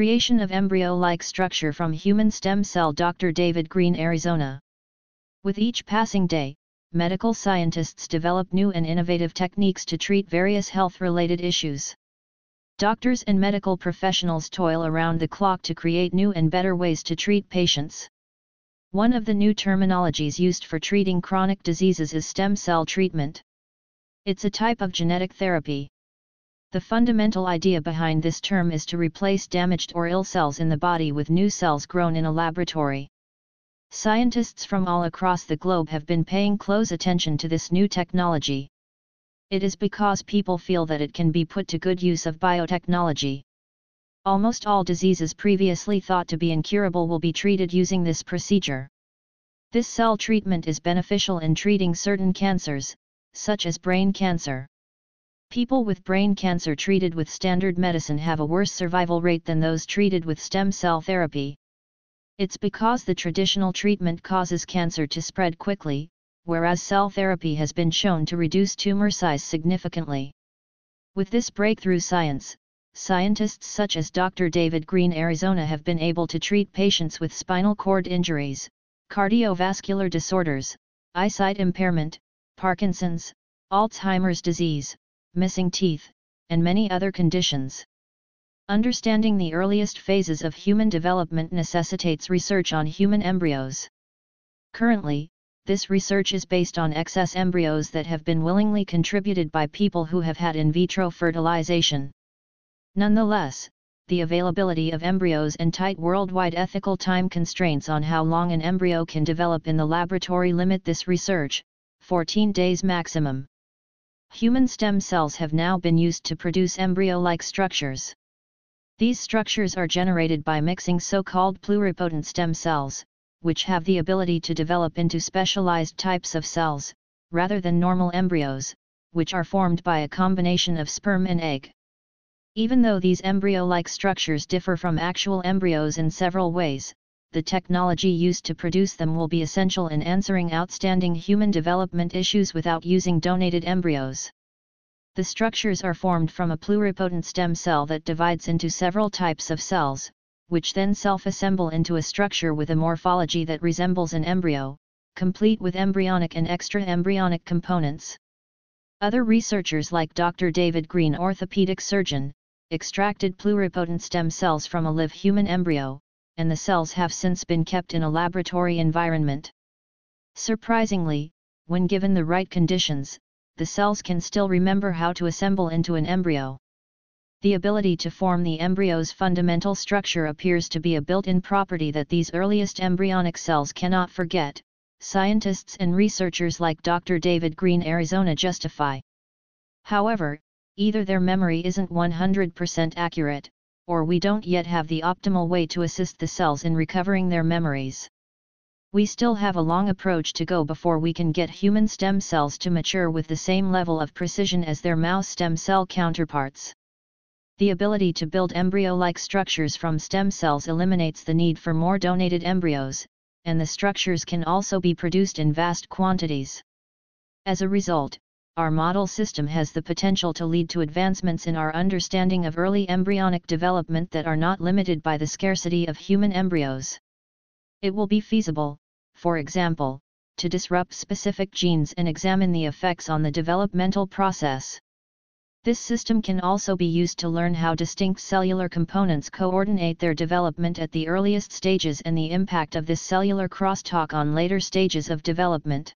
Creation of embryo-like structure from human stem cell Dr. David Greene Arizona With each passing day, medical scientists develop new and innovative techniques to treat various health-related issues. Doctors and medical professionals toil around the clock to create new and better ways to treat patients. One of the new terminologies used for treating chronic diseases is stem cell treatment. It's a type of genetic therapy. The fundamental idea behind this term is to replace damaged or ill cells in the body with new cells grown in a laboratory. Scientists from all across the globe have been paying close attention to this new technology. It is because people feel that it can be put to good use of biotechnology. Almost all diseases previously thought to be incurable will be treated using this procedure. This cell treatment is beneficial in treating certain cancers, such as brain cancer. People with brain cancer treated with standard medicine have a worse survival rate than those treated with stem cell therapy. It's because the traditional treatment causes cancer to spread quickly, whereas cell therapy has been shown to reduce tumor size significantly. With this breakthrough science, scientists such as Dr. David Greene Arizona have been able to treat patients with spinal cord injuries, cardiovascular disorders, eyesight impairment, Parkinson's, Alzheimer's disease, missing teeth, and many other conditions. Understanding the earliest phases of human development necessitates research on human embryos. Currently, this research is based on excess embryos that have been willingly contributed by people who have had in vitro fertilization. Nonetheless, the availability of embryos and tight worldwide ethical time constraints on how long an embryo can develop in the laboratory limit this research, 14 days maximum. Human stem cells have now been used to produce embryo-like structures. These structures are generated by mixing so-called pluripotent stem cells, which have the ability to develop into specialized types of cells, rather than normal embryos, which are formed by a combination of sperm and egg. Even though these embryo-like structures differ from actual embryos in several ways, the technology used to produce them will be essential in answering outstanding human development issues without using donated embryos. The structures are formed from a pluripotent stem cell that divides into several types of cells, which then self-assemble into a structure with a morphology that resembles an embryo, complete with embryonic and extra-embryonic components. Other researchers like Dr. David Greene orthopedic surgeon, extracted pluripotent stem cells from a live human embryo, and the cells have since been kept in a laboratory environment. Surprisingly, when given the right conditions, the cells can still remember how to assemble into an embryo. The ability to form the embryo's fundamental structure appears to be a built-in property that these earliest embryonic cells cannot forget, scientists and researchers like Dr. David Greene Arizona justify. However, either their memory isn't 100% accurate, or we don't yet have the optimal way to assist the cells in recovering their memories. We still have a long approach to go before we can get human stem cells to mature with the same level of precision as their mouse stem cell counterparts. The ability to build embryo-like structures from stem cells eliminates the need for more donated embryos, and the structures can also be produced in vast quantities. As a result, our model system has the potential to lead to advancements in our understanding of early embryonic development that are not limited by the scarcity of human embryos. It will be feasible, for example, to disrupt specific genes and examine the effects on the developmental process. This system can also be used to learn how distinct cellular components coordinate their development at the earliest stages and the impact of this cellular crosstalk on later stages of development.